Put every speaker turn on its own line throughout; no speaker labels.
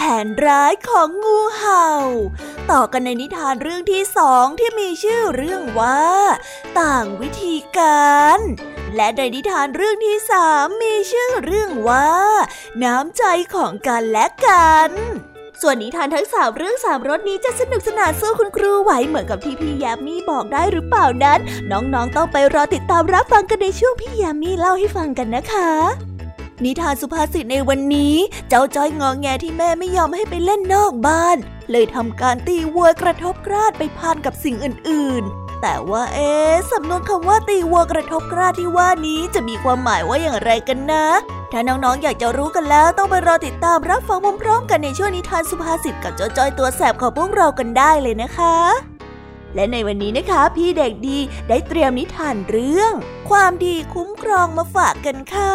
ผนร้ายของงูเห่า ต่อกันในนิทานเรื่องที่สองที่มีชื่อเรื่องว่า ต่างวิธีการ และในนิทานเรื่องที่สามมีชื่อเรื่องว่า น้ำใจของกันและกัน ส่วนนิทานทั้งสามเรื่องสามรสนี้จะสนุกสนานสู้คุณครูไหวเหมือนกับที่พี่ยามีบอกได้หรือเปล่านั้น น้องๆต้องไปรอติดตามรับฟังกันในช่วงพี่ยามีเล่าให้ฟังกันนะคะ นิทานสุภาษิตในวันนี้ เจ้าจ้อยงองแงที่แม่ไม่ยอมให้ไปเล่นนอกบ้าน เลยทำการตีวัวกระทบกราดไปพันกับสิ่งอื่น ๆ แต่ว่าเอ๊สำนวนคำว่าตีวัวกระทบกราดที่ว่านี้จะมีความหมายว่าอย่างไรกันนะ ถ้าน้องๆอยากจะรู้กันแล้วต้องไปรอติดตามรับฟังพร้อมๆกันในช่วงนิทานสุภาษิตกับเจ้าจ้อยตัวแสบของพวกเรากันได้เลยนะคะ และในวันนี้นะคะ พี่เด็กดีได้เตรียมนิทานเรื่อง ความดีคุ้มครองมาฝากกันค่ะ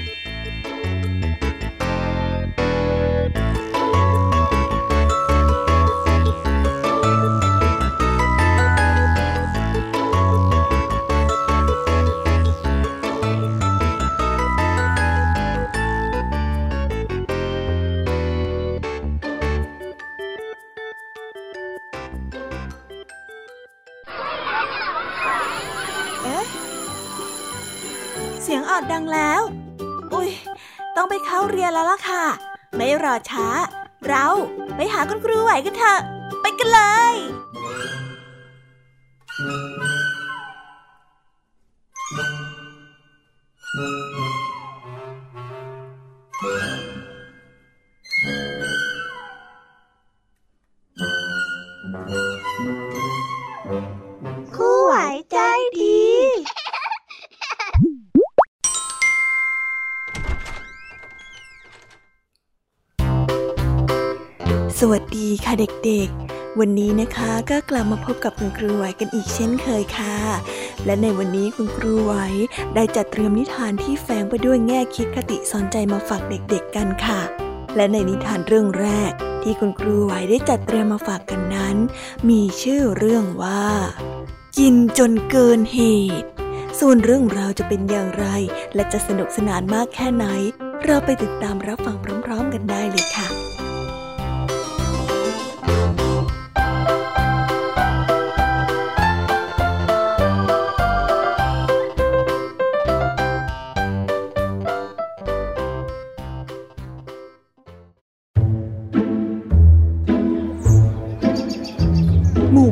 ต้องไปเข้าเรียนแล้วล่ะค่ะ ไม่รอช้า เราไปหาคุณครูไหวกันเถอะ ไปกันเลยส วัสดีค่ะเด็กๆ วันนี้นะคะก็กลับมาพบกับคุณครูไหวกันอีกเช่นเคยค่ะ และในวันนี้คุณครูไหวได้จัดเตรียมนิทานที่แฝงไปด้วยแง่คิดคติสอนใจมาฝากเด็กๆกันค่ะ และในนิทานเรื่องแรก ที่คุณครูไหวได้จัดเตรียมมาฝากกันนั้น มีชื่อเรื่องว่า กินจนเกินเหตุ ส่วนเรื่องราวจะเป็นอย่างไร และจะสนุกสนานมากแค่ไหน เราไปติดตามรับฟังพร้อม ๆ กันได้เลยค่ะ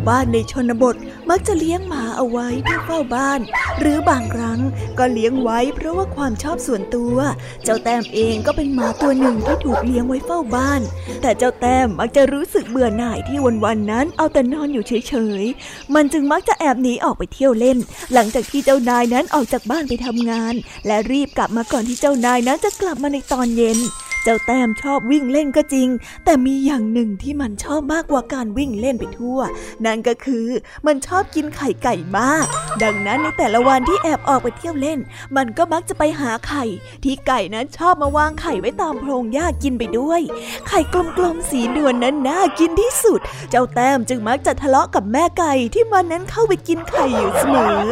บ้านในชนบทมักจะเลี้ยงหมาเอาไว้เพื่อเฝ้าบ้าน หรือบางครั้งก็เลี้ยงไว้เพราะว่าความชอบส่วนตัว เจ้าแต้มเองก็เป็นหมาตัวหนึ่งที่ถูกเลี้ยงไว้เฝ้าบ้าน แต่เจ้าแต้มมักจะรู้สึกเบื่อหน่ายที่วันๆนั้น เอาแต่นอนอยู่เฉยๆ มันจึงมักจะแอบหนีออกไปเที่ยวเล่น หลังจากที่เจ้านายนั้นออกจากบ้านไปทำงาน และรีบกลับมาก่อนที่เจ้านายนั้นจะกลับมาในตอนเย็นเจ้าแต้มชอบวิ่งเล่นก็จริง แต่มีอย่างหนึ่งที่มันชอบมากกว่าการวิ่งเล่นไปทั่ว นั่นก็คือมันชอบกินไข่ไก่มาก ดังนั้นในแต่ละวันที่แอบออกไปเที่ยวเล่น มันก็มักจะไปหาไข่ ที่ไก่นั้นชอบมาวางไข่ไว้ตามโพรงหญ้ากินไปด้วย ไข่กลมๆสีนวลนั้นน่ากินที่สุด เจ้าแต้มจึงมักจะทะเลาะกับแม่ไก่ที่มันนั้นเข้าไปกินไข่อยู่เสมอ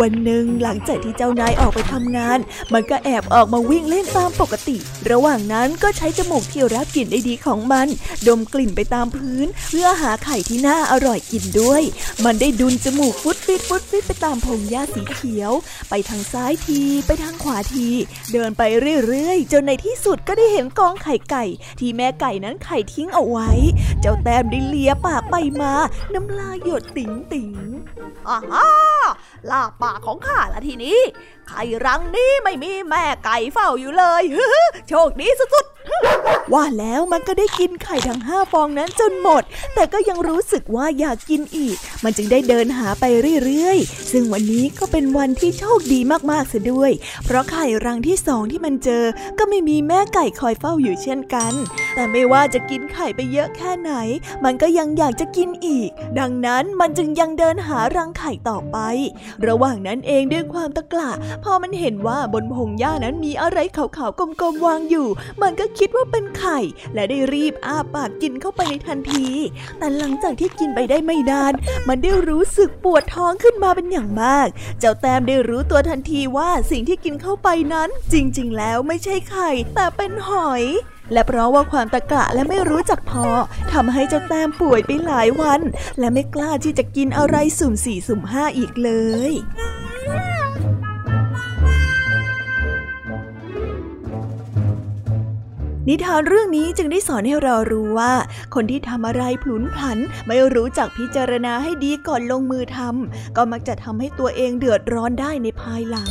วันหนึ่งหลังจากที่เจ้านายออกไปทำงาน มันก็แอบออกมาวิ่งเล่นตามปกติ ระหว่างนั้นก็ใช้จมูกที่รับกลิ่นได้ดีของมัน ดมกลิ่นไปตามพื้น เพื่อหาไข่ที่น่าอร่อยกินด้วย มันได้ดุนจมูกฟุดฟิตฟุดฟิตไปตามพงหญ้าสีเขียว ไปทางซ้ายทีไปทางขวาที เดินไปเรื่อยๆ จนในที่สุดก็ได้เห็นกองไข่ไก่ ที่แม่ไก่นั้นไข่ทิ้งเอาไว้ เจ้าแต้มได้เลียปากไปมา น้ำลายหยดติ๋งติ๋ง
อ่าฮ่าลาปากของข้าละทีนี้ ไข่รังนี้ไม่มีแม่ไก่เฝ้าอยู่เลยโชคดีสุด
ว่าแล้วมันก็ได้กินไข่ทั้งห้าฟองนั้นจนหมด แต่ก็ยังรู้สึกว่าอยากกินอีก มันจึงได้เดินหาไปเรื่อยๆ ซึ่งวันนี้ก็เป็นวันที่โชคดีมากๆเสียด้วย เพราะไข่รังที่สองที่มันเจอ ก็ไม่มีแม่ไก่คอยเฝ้าอยู่เช่นกัน แต่ไม่ว่าจะกินไข่ไปเยอะแค่ไหน มันก็ยังอยากจะกินอีก ดังนั้นมันจึงยังเดินหารังไข่ต่อไป ระหว่างนั้นเองด้วยความตะกละพอมันเห็นว่าบนพงหญ้านั้นมีอะไรขาวๆกลมๆวางอยู่ มันก็คิดว่าเป็นไข่ และได้รีบอ้าปากกินเข้าไปในทันที แต่หลังจากที่กินไปได้ไม่นาน มันได้รู้สึกปวดท้องขึ้นมาเป็นอย่างมาก เจ้าแต้มได้รู้ตัวทันทีว่าสิ่งที่กินเข้าไปนั้น จริง ๆ แล้วไม่ใช่ไข่ แต่เป็นหอยและเพราะว่าความตะกะและไม่รู้จักพอทำให้เจ้าแต้มป่วยไปหลายวัน และไม่กล้าที่จะกินอะไรสุ่มสี่สุ่มห้าอีกเลย นิทานเรื่องนี้จึงได้สอนให้เรารู้ว่า คนที่ทำอะไรพลุนพลัน ไม่รู้จักพิจารณาให้ดีก่อนลงมือทำก็มักจะทำให้ตัวเองเดือดร้อนได้ในภายหลัง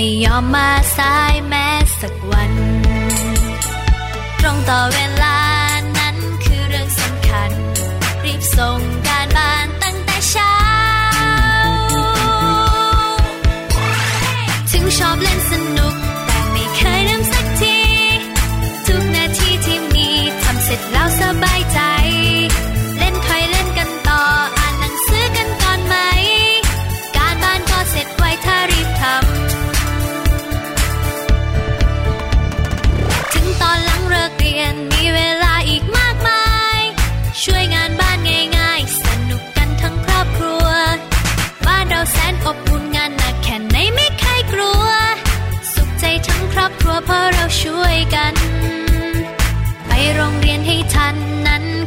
ไม่ยอมมาสายแม้สักวัน ตรงต่อเวลา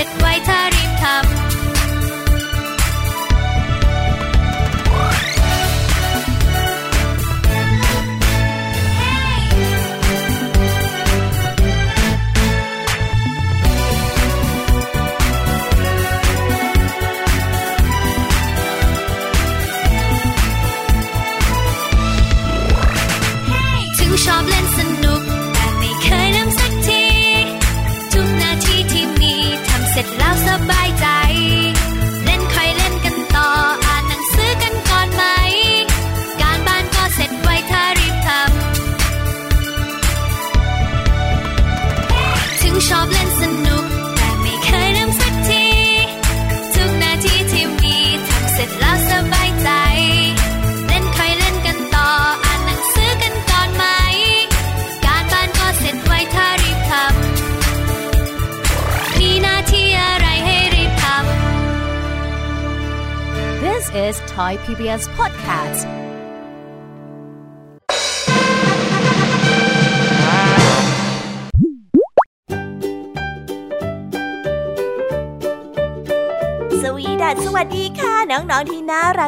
ร็จไวถ้ารีบทำ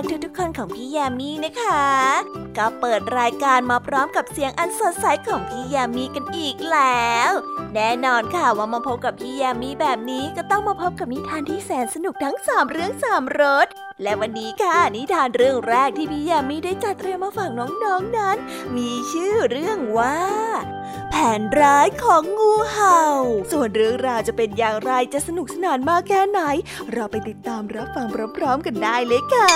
กทุกๆคนของพี่แยมมี่นะคะ ก็เปิดรายการมาพร้อมกับเสียงอันสดใสของพี่แยมมี่กันอีกแล้ว แน่นอนค่ะว่ามาพบกับพี่แยมมี่แบบนี้ก็ต้องมาพบกับนิทานที่แสนสนุกทั้งสามเรื่องสามรสและวันนี้ค่ะนิทานเรื่องแรกที่พี่แยมมี่ได้จัดเตรียมมาฝากน้องๆนนั้น มีชื่อเรื่องว่า แผนร้ายของงูเห่า ส่วนเรื่องราวจะเป็นอย่างไรจะสนุกสนานมากแค่ไหน เราไปติดตามรับฟังพร้อมๆกันได้เลยค่ะ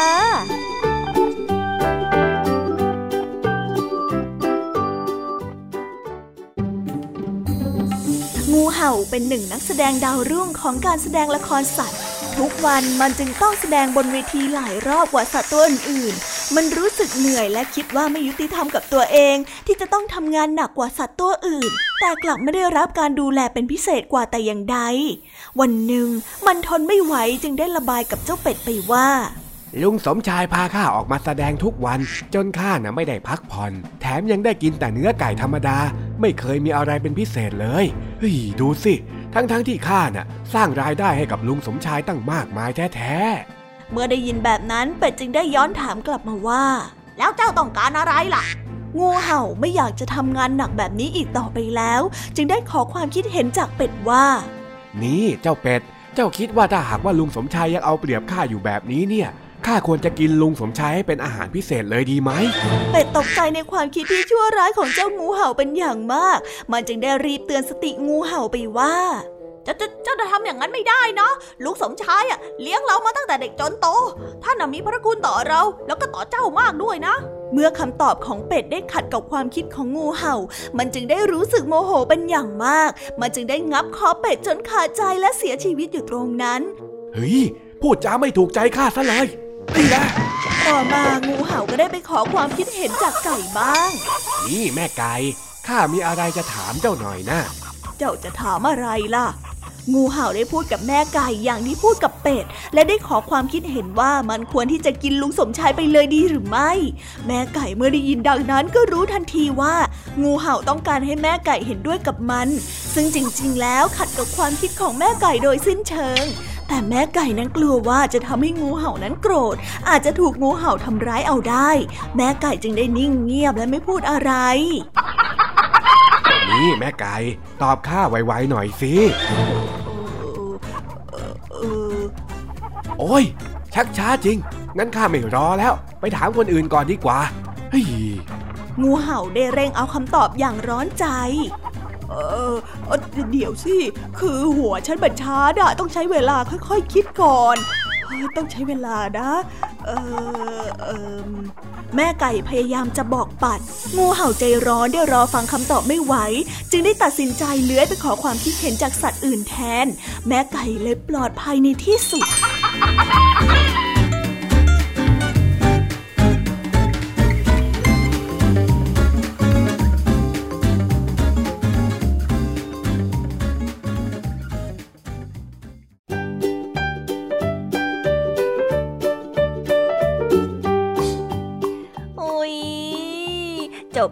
งูเห่าเป็นหนึ่งนักแสดงดาวรุ่งของการแสดงละครสัตว์ ทุกวันมันจึงต้องแสดงบนเวทีหลายรอบกว่าสัตว์ตัวอื่น มันรู้สึกเหนื่อยและคิดว่าไม่ยุติธรรมกับตัวเอง ที่จะต้องทำงานหนักกว่าสัตว์ตัวอื่น แต่กลับไม่ได้รับการดูแลเป็นพิเศษกว่าแต่อย่างใด วันหนึ่งมันทนไม่ไหวจึงได้ระบายกับเจ้าเป็ดไปว่า
ลุงสมชายพาข้าออกมาแสดงทุกวันจนข้าน่ะไม่ได้พักผ่อน แถมยังได้กินแต่เนื้อไก่ธรรมดา ไม่เคยมีอะไรเป็นพิเศษเลยเฮ้ยดูสิ ทั้งๆทที่ข้าน่ะ สร้างรายได้ให้กับลุงสมชายตั้งมากมายแท้ๆ
เมื่อได้ยินแบบนั้นเป็ดจึงได้ย้อนถามกลับมาว่า
แล้วเจ้าต้องการอะไรล่ะ
งูเห่าไม่อยากจะทำงานหนักแบบนี้อีกต่อไปแล้ว จึงได้ขอความคิดเห็นจากเป็ดว่า
นี่เจ้าเป็ด เจ้าคิดว่าถ้าหากว่าลุงสมชายยังเอาเปรียบข้าอยู่แบบนี้เนี่ยข้าควรจะกินลุงสมชายให้เป็นอาหารพิเศษเลยดีไหม
เป็ดตกใจในความคิดที่ชั่วร้ายของเจ้างูเห่าเป็นอย่างมาก มันจึงได้รีบเตือนสติงูเห่าไปว่า
เจ้าเจ้าเจ้าจะทำอย่างนั้นไม่ได้นะ ลูกสมชายอะเลี้ยงเรามาตั้งแต่เด็กจนโต ท่านน่ะมีพระคุณต่อเราแล้วก็ต่อเจ้ามากด้วยนะ
เมื่อคำตอบของเป็ดได้ขัดกับความคิดของงูเห่า มันจึงได้รู้สึกโมโหเป็นอย่างมาก มันจึงได้งับคอเป็ดจนขาดใจและเสียชีวิตอยู่ตรงนั้น
เฮ้ย พูดจาไม่ถูกใจข้าซะเลยนี่นะ
ต่อมางูเห่าก็ได้ไปขอความคิดเห็นจากไก่บ้าง
นี่แม่ไก่ข้ามีอะไรจะถามเจ้าหน่อยนะ
เจ้าจะถามอะไรล่ะ งูเห่าได้พูดกับแม่ไก่อย่างที่พูดกับเป็ด และได้ขอความคิดเห็นว่ามันควรที่จะกินลุงสมชายไปเลยดีหรือไม่ แม่ไก่เมื่อได้ยินดังนั้นก็รู้ทันทีว่า งูเห่าต้องการให้แม่ไก่เห็นด้วยกับมัน ซึ่งจริง ๆ แล้วขัดกับความคิดของแม่ไก่โดยสิ้นเชิงแต่แม่ไก่นั้นกลัวว่าจะทำให้งูเห่านั้นโกรธ อาจจะถูกงูเห่าทำร้ายเอาได้ แม่ไก่จึงได้นิ่งเงียบและไม่พูดอะไร
นี่แม่ไก่ ตอบข้าไวๆหน่อยสิ โอ้ย ชักช้าจริง งั้นข้าไม่รอแล้ว ไปถามคนอื่นก่อนดีกว่า เฮ้ย
งูเห่าได้เร่งเอาคำตอบอย่างร้อนใจ เออเอ่อเดี๋ยวสิ คือหัวฉันบัญชาดะต้องใช้เวลาค่อยๆคิดก่อน เออต้องใช้เวลานะ เออเออแม่ไก่พยายามจะบอกปัด งูเห่าใจร้อนได้รอฟังคำตอบไม่ไหว จึงได้ตัดสินใจเลื้อยไปขอความคิดเห็นจากสัตว์อื่นแทน แม่ไก่เลยปลอดภัยในที่สุด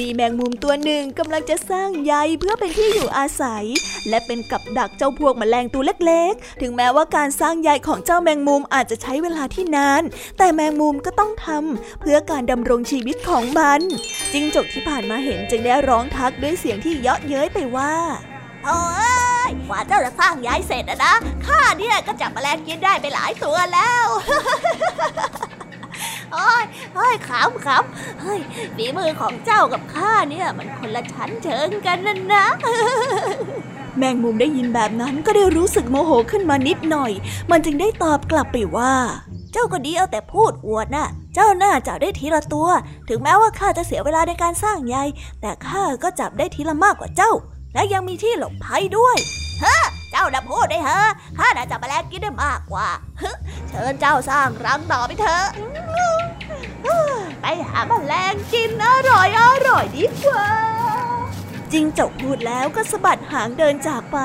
มีแมงมุมตัวหนึ่งกำลังจะสร้างใยเพื่อเป็นที่อยู่อาศัย และเป็นกับดักเจ้าพวกมแมลงตัวเล็กๆ ถึงแม้ว่าการสร้างใยของเจ้าแมงมุมอาจจะใช้เวลาที่นาน แต่แมงมุมก็ต้องทำเพื่อการดำรงชีวิตของมันจิ้งจกที่ผ่านมาเห็นจึงได้ร้องทักด้วยเสียงที่เยาะเย้ยไปว่า
โอ้ยกว่าเจ้าจะสร้างยายเสร็จนะนะข้าเนี่ยก็จับแมลงกินได้ไปหลายตัวแล้ว โอ้ยโอ้ยขำขำเฮ้ยฝีมือของเจ้ากับข้าเนี่ย มันคนละชั้นเชิงกันนั่นนะ
แมงมุมได้ยินแบบนั้นก็ได้รู้สึกโมโหขึ้นมานิดหน่อย มันจึงได้ตอบกลับไปว่า
เจ้าก็ดีเอาแต่พูดอวดนะ่ะเจ้าน่าจับได้ทีละตัว ถึงแม้ว่าข้าจะเสียเวลาในการสร้างใยแต่ข้าก็จับได้ทีละมากกว่าเจ้า และยังมีที่หลบภัยด้วย เจ้าน่ะพูดได้เหรอข้าน่าจะมาแลกกินได้มากกว่า เชิญเจ้าสร้างรังต่อไปเถอะไปหาแมลงกินอร่อยอร่อยดีกว่า
จิงจกพูดแล้วก็สะบัดหางเดินจากไป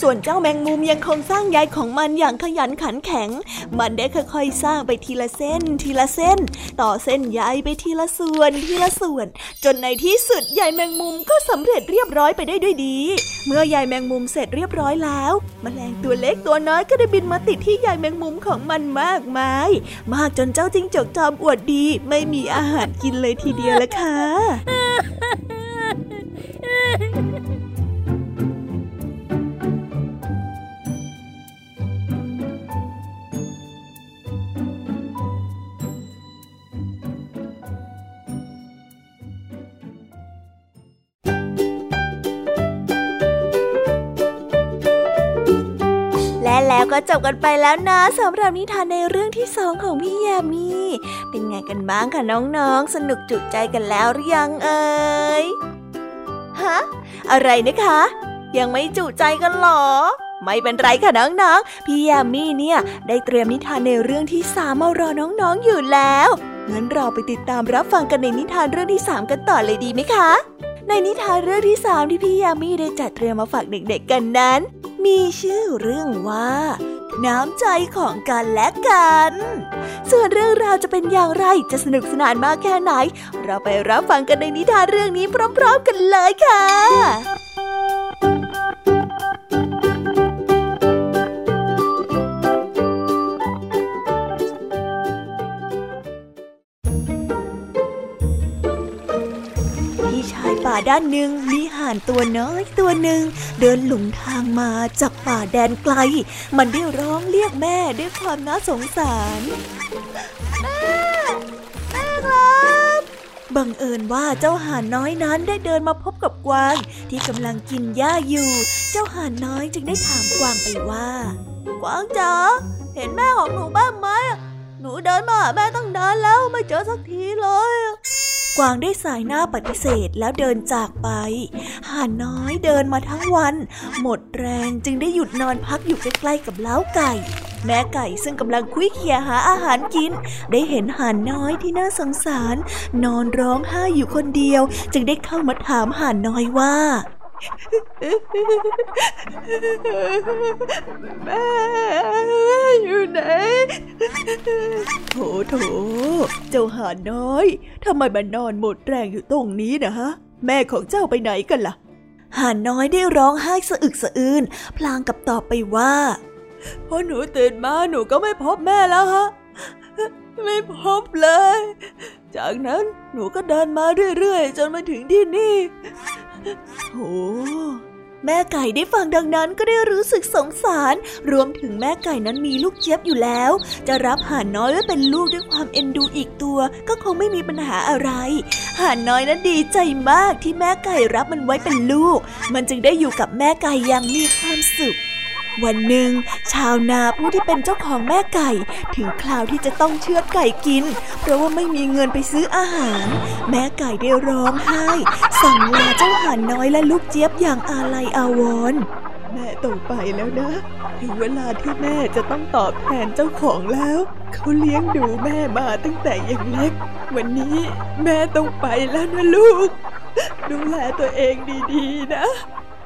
ส่วนเจ้าแมงมุมยังคงสร้างใยของมันอย่างขยันขันแข็ง มันได้ค่อยๆ สร้างไปทีละเส้น ทีละเส้น ต่อเส้นใยไปทีละส่วน ทีละส่วน จนในที่สุดใยแมงมุมก็สำเร็จเรียบร้อยไปได้ด้วยดี เมื่อใยแมงมุมเสร็จเรียบร้อยแล้วมแมลงตัวเล็กตัวน้อยก็ได้บินมาติดที่ใยแมงมุมของมันมากมาย มากจนเจ้าจิงจกจอมอวดดี ไม่มีอาหารกินเลยทีเดียวละค่ะ แล้วก็จบกันไปแล้วนะสำหรับนิทานในเรื่องที่สองของพี่ยามีเป็นไงกันบ้างคะน้องๆ สนุกจุใจกันแล้วหรือยังเอ่ย ฮะ อะไรนะคะ ยังไม่จุใจกันหรอ ไม่เป็นไรค่ะน้องๆ พี่ยามีเนี่ย ได้เตรียมนิทานในเรื่องที่สามมารอน้องๆอยู่แล้ว งั้นเราไปติดตามรับฟังกันในนิทานเรื่องที่สามกันต่อเลยดีไหมคะ ในนิทานเรื่องที่สามที่พี่ยามีได้จัดเตรียมมาฝากเด็กๆกันนั้น มีชื่อเรื่องว่า น้ำใจของกันและกัน ส่วนเรื่องราวจะเป็นอย่างไรจะสนุกสนานมากแค่ไหน เราไปรับฟังกันในนิทานเรื่องนี้พร้อม ๆ กันเลยค่ะ ด้านหนึ่งมีห่านตัวน้อยตัวหนึ่งเดินหลงทางมาจากป่าแดนไกล มันได้ร้องเรียกแม่ด้วยความน่าสงสาร
แม่แม่ครับ
บังเอิญว่าเจ้าห่านน้อยนั้นได้เดินมาพบกับกวาง ที่กำลังกินหญ้าอยู่ เจ้าห่านน้อยจึงได้ถามกวางไปว่า
กวางจ๋าเห็นแม่ของหนูบ้างไหมหนูเดินมาหาแม่ตั้งนานแล้วไม่เจอสักทีเลย
กวางได้สายหน้าปฏิเสธแล้วเดินจากไป ห่านน้อยเดินมาทั้งวัน หมดแรงจึงได้หยุดนอนพักอยู่ใกล้ๆกับเล้าไก่ แม่ไก่ซึ่งกำลังคุยเคียหาอาหารกิน ได้เห็นห่านน้อยที่น่าสงสาร นอนร้องไห้อยู่คนเดียว จึงได้เข้ามาถามห่านน้อยว่า
แม่อยู่ไหน
โถโถเจ้าหาน้อยทำไมมานอนหมดแรงอยู่ตรงนี้นะฮะ แม่ของเจ้าไปไหนกันล่ะ หานน้อยได้ร้องไห้สะอึกสะอื้นพลางกับตอบไปว่า
พอหนูตื่นมาหนูก็ไม่พบแม่แล้วฮะ ไม่พบเลย
จากนั้นหนูก็เดินมาเรื่อยๆ จนมาถึงที่นี่ โอ้แม่ไก่ได้ฟังดังนั้นก็ได้รู้สึกสงสาร รวมถึงแม่ไก่นั้นมีลูกเจี๊ยบอยู่แล้ว จะรับห่านน้อยไว้เป็นลูกด้วยความเอ็นดูอีกตัว ก็คงไม่มีปัญหาอะไร ห่านน้อยนั้นดีใจมากที่แม่ไก่รับมันไว้เป็นลูก มันจึงได้อยู่กับแม่ไก่อย่างมีความสุข วันหนึ่ง ชาวนาผู้ที่เป็นเจ้าของแม่ไก่ ถึงคราวที่จะต้องเชือดไก่กิน เพราะว่าไม่มีเงินไปซื้ออาหาร แม่ไก่ได้ร้องไห้ สั่งลาเจ้าห่านน้อยและลูกเจี๊ยบอย่างอาลัยอาวรณ์แม่ต้องไปแล้วนะ ถึงเวลาที่แม่จะต้องตอบแทนเจ้าของแล้ว เขาเลี้ยงดูแม่มาตั้งแต่ยังเล็ก วันนี้แม่ต้องไปแล้วนะลูก ดูแลตัวเองดีๆนะ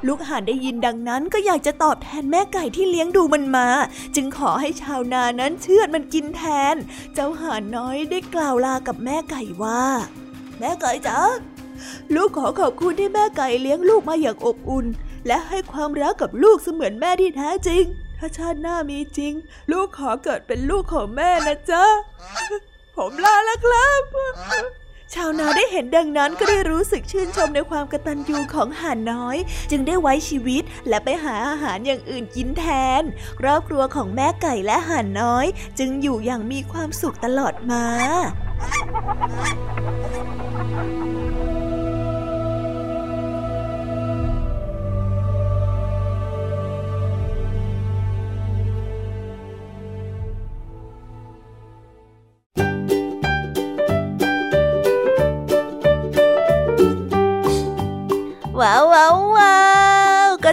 ลูกห่านได้ยินดังนั้นก็อยากจะตอบแทนแม่ไก่ที่เลี้ยงดูมันมา จึงขอให้ชาวนานั้นเชือดมันกินแทน เจ้าห่านน้อยได้กล่าวลากับแม่ไก่ว่า แม่ไก่จ๋าลูกขอขอบคุณที่แม่ไก่เลี้ยงลูกมาอย่างอบอุ่น และให้ความรักกับลูกเสมือนแม่ที่แท้จริง ถ้าชาติหน้ามีจริง ลูกขอเกิดเป็นลูกของแม่นะจ๊ะผมลาแล้วครับ ชาวนาได้เห็นดังนั้นก็ได้รู้สึกชื่นชมในความกระตันยูของห่านน้อย จึงได้ไว้ชีวิตและไปหาอาหารอย่างอื่นกินแทน ครอบครัวของแม่ไก่และห่านน้อย จึงอยู่อย่างมีความสุขตลอดมา 哇哇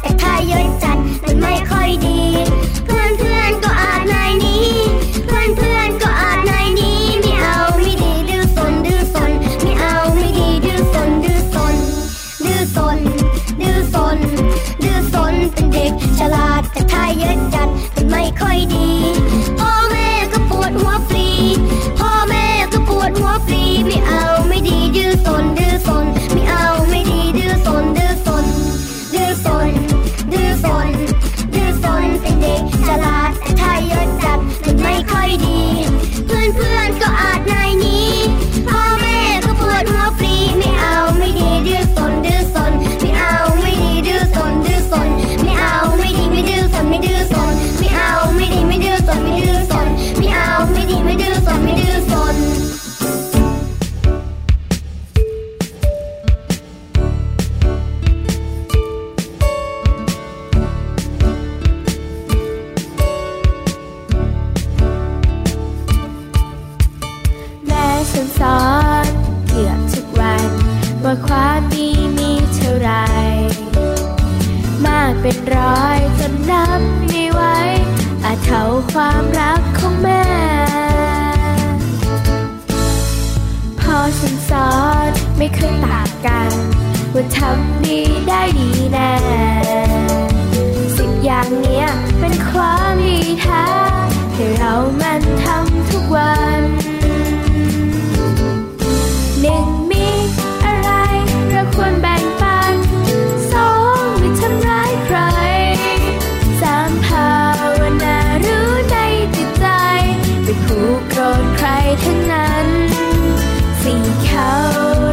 แต่ถ้าเยอะ
จั
นมันไม่ค่อยดี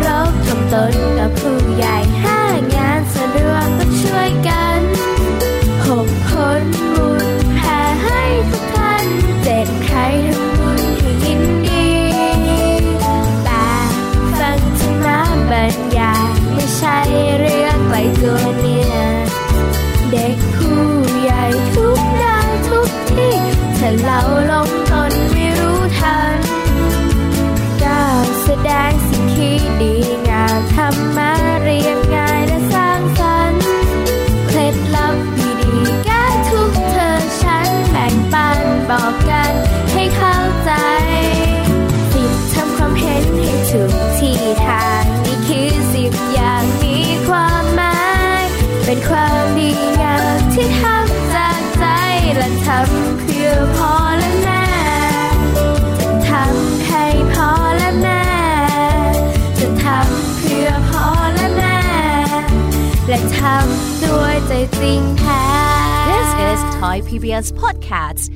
รักคำตนกับผู้ให
ญ่ Thai PBS Podcast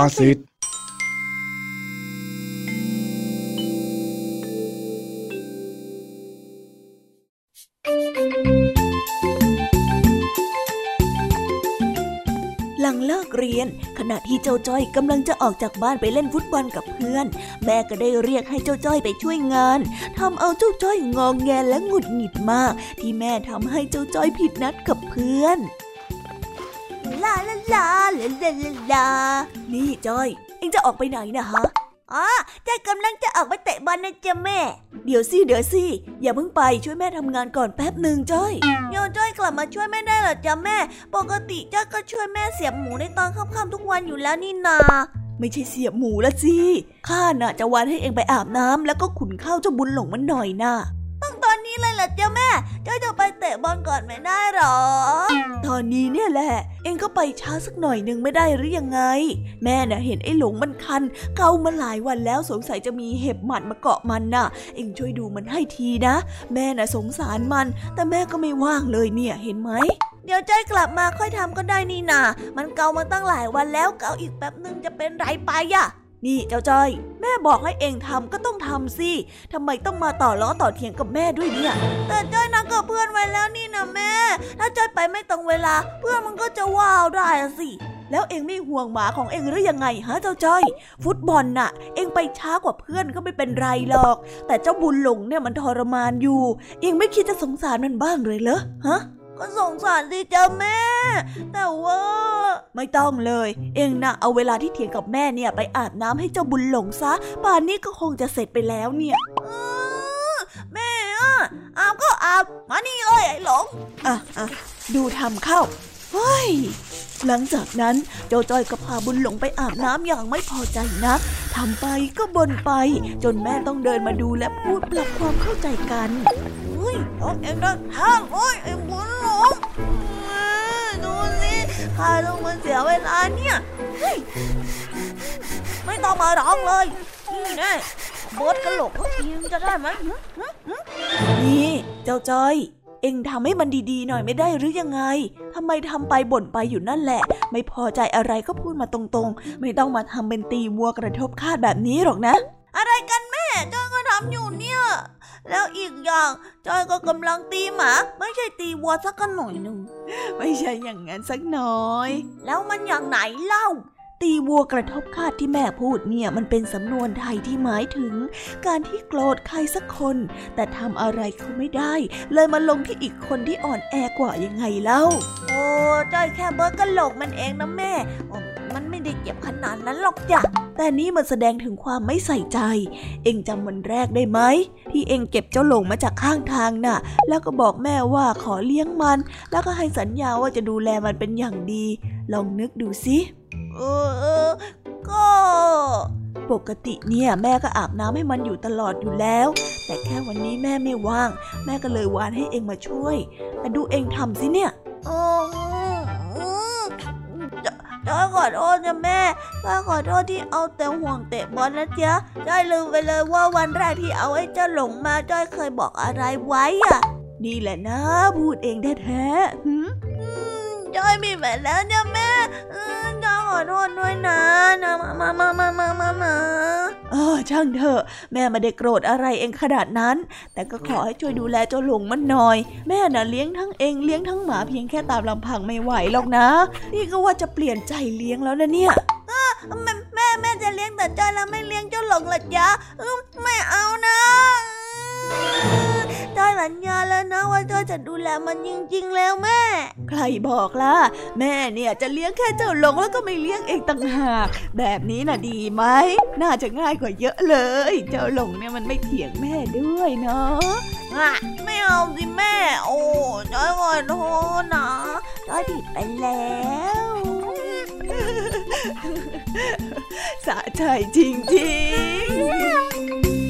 สุภาษิต
เรียน ขณะที่เจ้าจ้อยกำลังจะออกจากบ้านไปเล่นฟุตบอลกับเพื่อน แม่ก็ได้เรียกให้เจ้าจ้อยไปช่วยงานทำเอาเจ้าจ้อยงองแงและหงุดหงิดมาก ที่แม่ทำให้เจ้าจ้อยผิดนัดกับเพื่อนา
ลาลาลาลาลาลา
นี่จ้อย เอ็งจะออกไปไหนนะฮะ
อ๋อจ้กำลังจะออกไปเตะบอลนะจ๊ะแม่
เดี๋ยวสิเดี๋ยวสิอย่าเพิ่งไปช่วยแม่ทำงานก่อนแป๊บหนึ่งจ้อย
โยจ้อยกลับมาช่วยแม่ได้หรอจ๊ะแม่ ปกติจ้อยก็ช่วยแม่เสียบหมูในตอนค่ำๆทุกวันอยู่แล้วนี่นา
ไม่ใช่เสียบหมูละสิข้าน่ะจะวันให้เองไปอาบน้ำแล้วก็ขุนข้าวเจ้าบุญหลงมันหน่อยน่ะ
ต้องตอนนี้เลยเหรอจ้าแม่จ้อยจะไปเตะบอลก่อนไม่ได้หรอ
ตอนนี้เนี่ยแหละ เองก็ไปช้าสักหน่อยหนึ่งไม่ได้หรือยังไง แม่น่ะเห็นไอ้หลงมันคัน เกามาหลายวันแล้วสงสัยจะมีเห็บหมัดมาเกาะมันน่ะ เองช่วยดูมันให้ทีนะ แม่น่ะสงสารมัน แต่แม่ก็ไม่ว่างเลยเนี่ยเห็นไหม
เดี๋ยวจ้อยกลับมาค่อยทำก็ได้นี่นา มันเกามาตั้งหลายวันแล้วเกาอีกแป๊บนึงจะเป็นไรไปอะ
นี่เจ้าจ้อย แม่บอกให้เองทำก็ต้องทำสิทำไมต้องมาต่อล้อต่อเถียงกับแม่ด้วยเนี่ย
แต่จ้อยนัดกับเพื่อนไว้แล้วนี่นะแม่ ถ้าจ้อยไปไม่ตรงเวลา เพื่อนมันก็จะว้าวได้สิ
แล้วเองไม่ห่วงหมาของเองหรือยังไงฮะเจ้าจ้อย ฟุตบอลน่ะ เองไปช้ากว่าเพื่อนก็ไม่เป็นไรหรอก แต่เจ้าบุญหลงเนี่ยมันทรมานอยู่ เองไม่คิดจะสงสารมันบ้างเลยเหรอฮะ
ก็สงสารสิจ้าแม่ แต่ว่า
ไม่ต้องเลย เองนะเอาเวลาที่เถียงกับแม่เนี่ยไปอาบน้ำให้เจ้าบุญหลงซะ ป่านนี้ก็คงจะเสร็จไปแล้วเนี่ย
แม่อะอาบก็อาบมานี่เลยไอ้หลง
อะอะดูทำเข้าเฮ้ยหลังจากนั้นเจ้าจ้อยก็พาบุญหลงไปอาบน้ำอย่างไม่พอใจนักทำไปก็บ่นไป จนแม่ต้องเดินมาดูและพูดปรับความเข้าใจกัน
อุ้ยเอ็งเดินทางโอ้ยเอ็งบุญ หลงดูสิข้าต้องมาเสียเวลาเนี่ย ไม่ต้องมาร้องเลย นี่แน่บดกระโหลกทีมจะได้ไหม
นี่ เจ้าจ้อยเอ็งทำให้มันดีๆ หน่อยไม่ได้หรือยังไง ทำไมทำไปบ่นไปอยู่นั่นแหละ ไม่พอใจอะไรก็พูดมาตรงๆ ไม่ต้องมาทำเป็นตีวัวกระทบคาดแบบนี้หรอกนะ
อะไรกันแม่จอยก็ทำอยู่เนี่ย แล้วอีกอย่างจอยก็กำลังตีหมา ไม่ใช่ตีวัวสักหน่อยหนึ่ง
ไม่ใช่อย่างนั้นสักหน่อย
แล้วมันอย่างไหนเล่า
ตีวัวกระทบคาดที่แม่พูดเนี่ยมันเป็นสำนวนไทยที่หมายถึง การที่โกรธใครสักคน แต่ทำอะไรเขาไม่ได้ เลยมาลงที่อีกคนที่อ่อนแอกว่ายังไงเล่า
โอ้จ้อยแค่เบิร์กระโหลกมันเองนะแม่มัน ได้เจ็บขนาดนั้นหรอกจ้ะ
แต่นี่มันแสดงถึงความไม่ใส่ใจ เองจำวันแรกได้ไหม ที่เองเก็บเจ้าหลงมาจากข้างทางน่ะ แล้วก็บอกแม่ว่าขอเลี้ยงมัน แล้วก็ให้สัญญาว่าจะดูแลมันเป็นอย่างดี ลองนึกดูสิ
เออ ก็
ปกติเนี่ยแม่ก็อาบน้ำให้มันอยู่ตลอดอยู่แล้ว แต่แค่วันนี้แม่ไม่ว่าง แม่ก็เลยวานให้เองมาช่วยมาดูเองทำสิเนี่ย
จ้าขอโทษนะแม่จ้าขอโทษที่เอาแต่ห่วงเตะบอลนะเจ๊ะจ้อยลืมไปเลยว่าวันแรกที่เอาไอ้เจ้าหลงมาจ้อยเคยบอกอะไรไว้อะ
นี่แหละนะพูดเองแท้
ๆจ้อยมีแฟนแล้วเนี่ยแม่ โทษด้วยนะนะมามามามามามามา
เออช่างเถอะแม่ไม่ได้โกรธอะไรเองขนาดนั้น แต่ก็ขอให้ช่วยดูแลเจ้าหลงมันหน่อย แม่น่ะเลี้ยงทั้งเองเลี้ยงทั้งหมาเพียงแค่ตามลำพังไม่ไหวหรอกนะ นี่ก็ว่าจะเปลี่ยนใจเลี้ยงแล้วนะเนี่ย
แม่แม่แม่จะเลี้ยงแต่จ้อยแล้วไม่เลี้ยงเจ้าหลงหรอจ๊ะไม่เอานะ จ้อยสัญญาแล้วนะว่าจ้อยจะดูแลมันจริงๆแล้วแม่
ใครบอกล่ะ แม่เนี่ยจะเลี้ยงแค่เจ้าหลงแล้วก็ไม่เลี้ยงเองต่างหาก แบบนี้น่ะดีไหม น่าจะง่ายกว่าเยอะเลย เจ้าหลงเนี่ยมันไม่เถียงแม่ด้วยเนาะ
ไม่เอาสิแม่ โอ้จ้อยขอโทษนะจ้อยผิดไปแล้ว
สะใจจริงๆ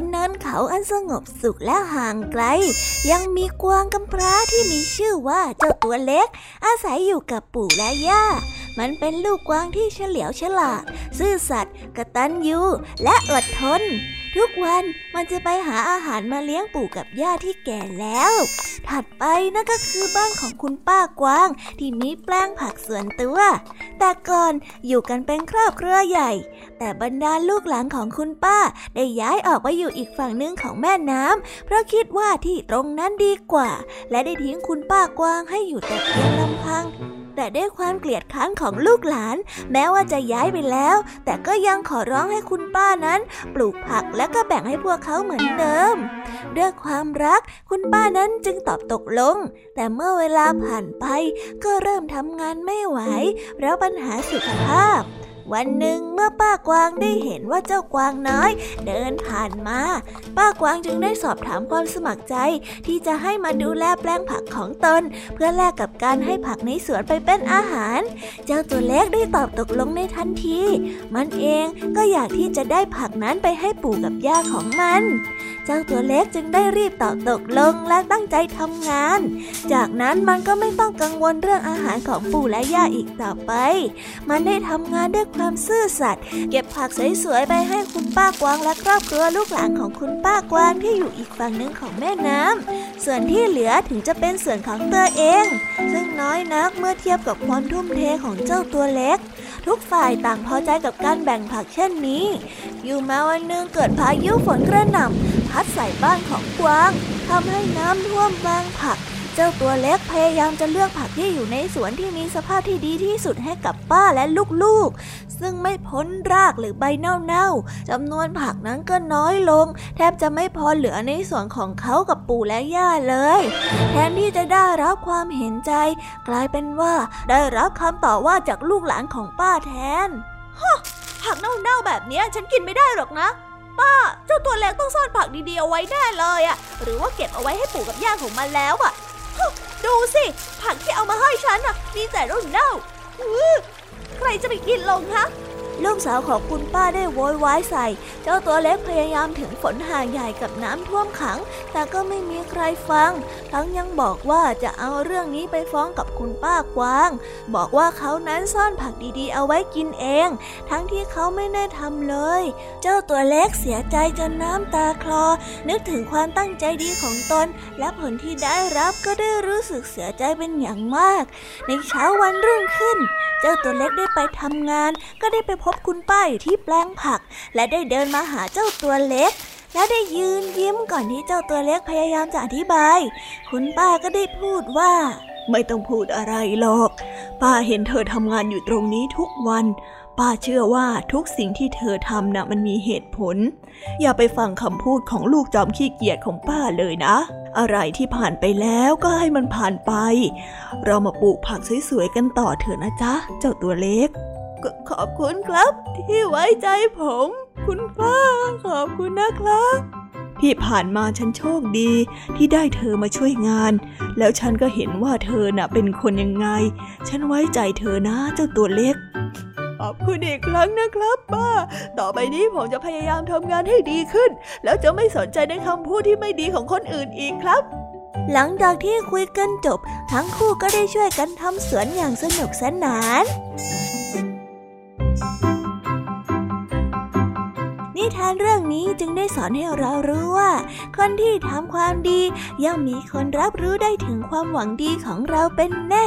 นเนินเขาอันสงบสุขและห่างไกล ยังมีกวางกำพร้าที่มีชื่อว่าเจ้าตัวเล็ก อาศัยอยู่กับปู่และย่า มันเป็นลูกกวางที่เฉลียวฉลาด ซื่อสัตย์กระตันยูและอดทน ทุกวันมันจะไปหาอาหารมาเลี้ยงปู่กับย่าที่แก่แล้ว ถัดไปนั่นก็คือบ้านของคุณป้ากวาง ที่มีแปลงผักสวนตัว แต่ก่อนอยู่กันเป็นครอบครัวใหญ่ แต่บรรดาลูกหลานของคุณป้าได้ย้ายออกไปอยู่อีกฝั่งหนึ่งของแม่น้ำเพราะคิดว่าที่ตรงนั้นดีกว่า และได้ทิ้งคุณป้ากวางให้อยู่แต่เพียงลำพัง แต่ด้วยความเกลียดค้านของลูกหลาน แม้ว่าจะย้ายไปแล้ว แต่ก็ยังขอร้องให้คุณป้านั้น ปลูกผักและก็แบ่งให้พวกเขาเหมือนเดิม ด้วยความรักคุณป้านั้นจึงตอบตกลง แต่เมื่อเวลาผ่านไปก็เริ่มทำงานไม่ไหวเพราะปัญหาสุขภาพ วันหนึ่งเมื่อป้ากวางได้เห็นว่าเจ้ากวางน้อย เดินผ่านมา ป้ากวางจึงได้สอบถามความสมัครใจ ที่จะให้มาดูแลแปลงผักของตน เพื่อแลกกับการให้ผักในสวนไปเป็นอาหาร เจ้าตัวเล็กได้ตอบตกลงในทันที มันเองก็อยากที่จะได้ผักนั้นไปให้ปู่กับย่าของมัน เจ้าตัวเล็กจึงได้รีบตอบตกลงและตั้งใจทำงาน จากนั้นมันก็ไม่ต้องกังวลเรื่องอาหารของปู่และย่าอีกต่อไป มันได้ทำงานด้วยความซื่อสัตย์เก็บผักสวยๆไปให้คุณป้ากวางและครอบครัวลูกหลานของคุณป้ากวางที่อยู่อีกฝั่งหนึ่งของแม่น้ำส่วนที่เหลือถึงจะเป็นส่วนของเตอเอง ซึ่งน้อยนักเมื่อเทียบกับความทุ่มเทของเจ้าตัวเล็ก ทุกฝ่ายต่างพอใจกับการแบ่งผักเช่นนี้ อยู่มาวันหนึ่งเกิดพายุฝนกระหน่ำพัดใส่บ้านของกวางทำให้น้ำท่วมบางผัก เจ้าตัวเล็กพยายามจะเลือกผักที่อยู่ในสวนที่มีสภาพที่ดีที่สุดให้กับป้าและลูกๆ ซึ่งไม่พ้นรากหรือใบเน่าๆจำนวนผักนั้นก็น้อยลง แทบจะไม่พอเหลือในสวนของเขากับปู่และย่าเลย แทนที่จะได้รับความเห็นใจ กลายเป็นว่าได้รับคำต่อว่าจากลูกหลานของป้าแทนฮผักเน่าๆแบบนี้ฉันกินไม่ได้หรอกนะป้า เจ้าตัวเล็กต้องซ่อนผักดีๆเอาไว้แน่เลยอะหรือว่าเก็บเอาไว้ให้ปู่กับย่าของมันแล้วอะ ดูสิ ผักที่เอามาให้ฉันน่ะ มีแต่รุ่นเน่าใครจะไปกินลงฮะ ลูกสาวของคุณป้าได้โวยวายใส่ เจ้าตัวเล็กพยายามถึงฝนหาใหญ่กับน้ำท่วมขัง แต่ก็ไม่มีใครฟัง ทั้งยังบอกว่าจะเอาเรื่องนี้ไปฟ้องกับคุณป้ากวาง บอกว่าเขานั้นซ่อนผักดีๆ เอาไว้กินเอง ทั้งที่เขาไม่ได้ทำเลย เจ้าตัวเล็กเสียใจจนน้ำตาคลอ นึกถึงความตั้งใจดีของตน และผลที่ได้รับก็ได้รู้สึกเสียใจเป็นอย่างมาก ในเช้าวันรุ่งขึ้นเจ้าตัวเล็กได้ไปทำงาน ก็ได้ไปพบคุณป้าอยู่ที่แปลงผัก และได้เดินมาหาเจ้าตัวเล็ก และได้ยืนยิ้มก่อนที่เจ้าตัวเล็กพยายามจะอธิบาย คุณป้าก็ได้พูดว่า ไม่ต้องพูดอะไรหรอก ป้าเห็นเธอทำงานอยู่ตรงนี้ทุกวัน ป้าเชื่อว่าทุกสิ่งที่เธอทำนะ่ะมันมีเหตุผล อย่าไปฟังคำพูดของลูกจอมขี้เกียจของป้าเลยนะ อะไรที่ผ่านไปแล้วก็ให้มันผ่านไป เรามาปลูกผักสวยๆกันต่อเถอะนะจ๊ะ เจ้าตัวเล็ก ขอบคุณครับ ที่ไว้ใจผม คุณป้า ขอบคุณนะครับที่ผ่านมาฉันโชคดีที่ได้เธอมาช่วยงาน แล้วฉันก็เห็นว่าเธอน่ะเป็นคนยังไง ฉันไว้ใจเธอนะเจ้าตัวเล็ก ขอบคุณอีกครั้งนะครับป้า ต่อไปนี้ผมจะพยายามทำงานให้ดีขึ้น แล้วจะไม่สนใจในคำพูดที่ไม่ดีของคนอื่นอีกครับหลังจากที่คุยกันจบ ทั้งคู่ก็ได้ช่วยกันทำสวนอย่างสนุกสนาน นิทานเรื่องนี้จึงได้สอนให้เรารู้ว่า คนที่ทำความดี ย่อมมีคนรับรู้ได้ถึงความหวังดีของเราเป็นแน่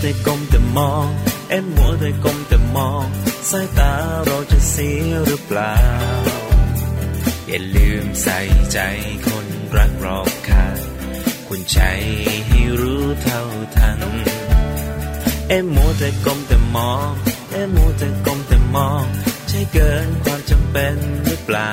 แต่ก้มแต่มอง เอ็มมัวแต่ก้มแต่มอง สายตาเราจะเสียหรือเปล่า อย่าลืมใส่ใจคนรักรอบค่าคุณใจให้รู้เท่าทัน เอ็มมัวแต่ก้มแต่มอง เอ็มมัวแต่ก้มแต่มอง ใช่เกินความจำเป็นหรือเปล่า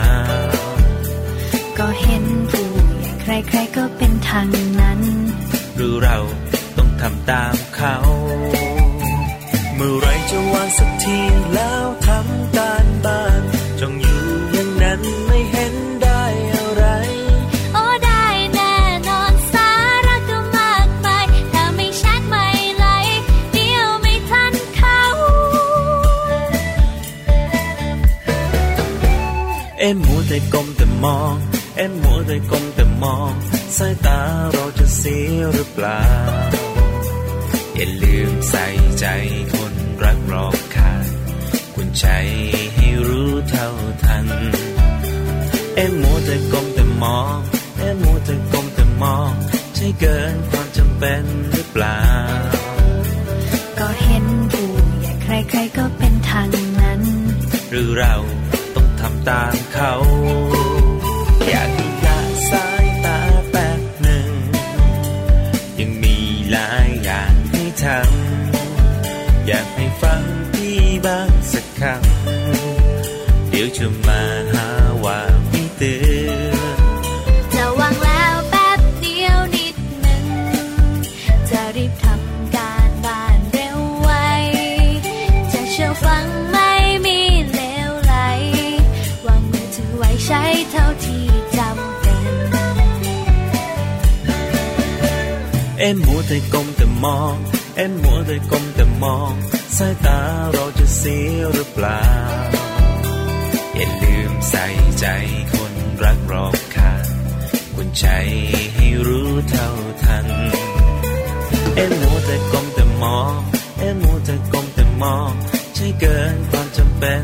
ใส่
ใจคนรั
กร
อบคา
ง
คุณใจให้รู้เท่าทัน เอ็นมั
วแต่กลมแต่มอง เอ็นมัวแต่กลมแต่มอง ใช่เกินความจำเป็น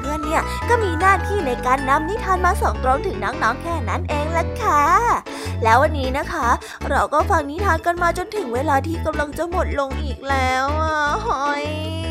เนี่ย ก็มีหน้าที่ในการนำนิทานมาส่งตรงถึงน้องๆแค่นั้นเองล่ะค่ะ แล้ววันนี้นะคะ เราก็ฟังนิทานกันมาจนถึงเวลาที่กำลังจะหมดลงอีกแล้วอะหอย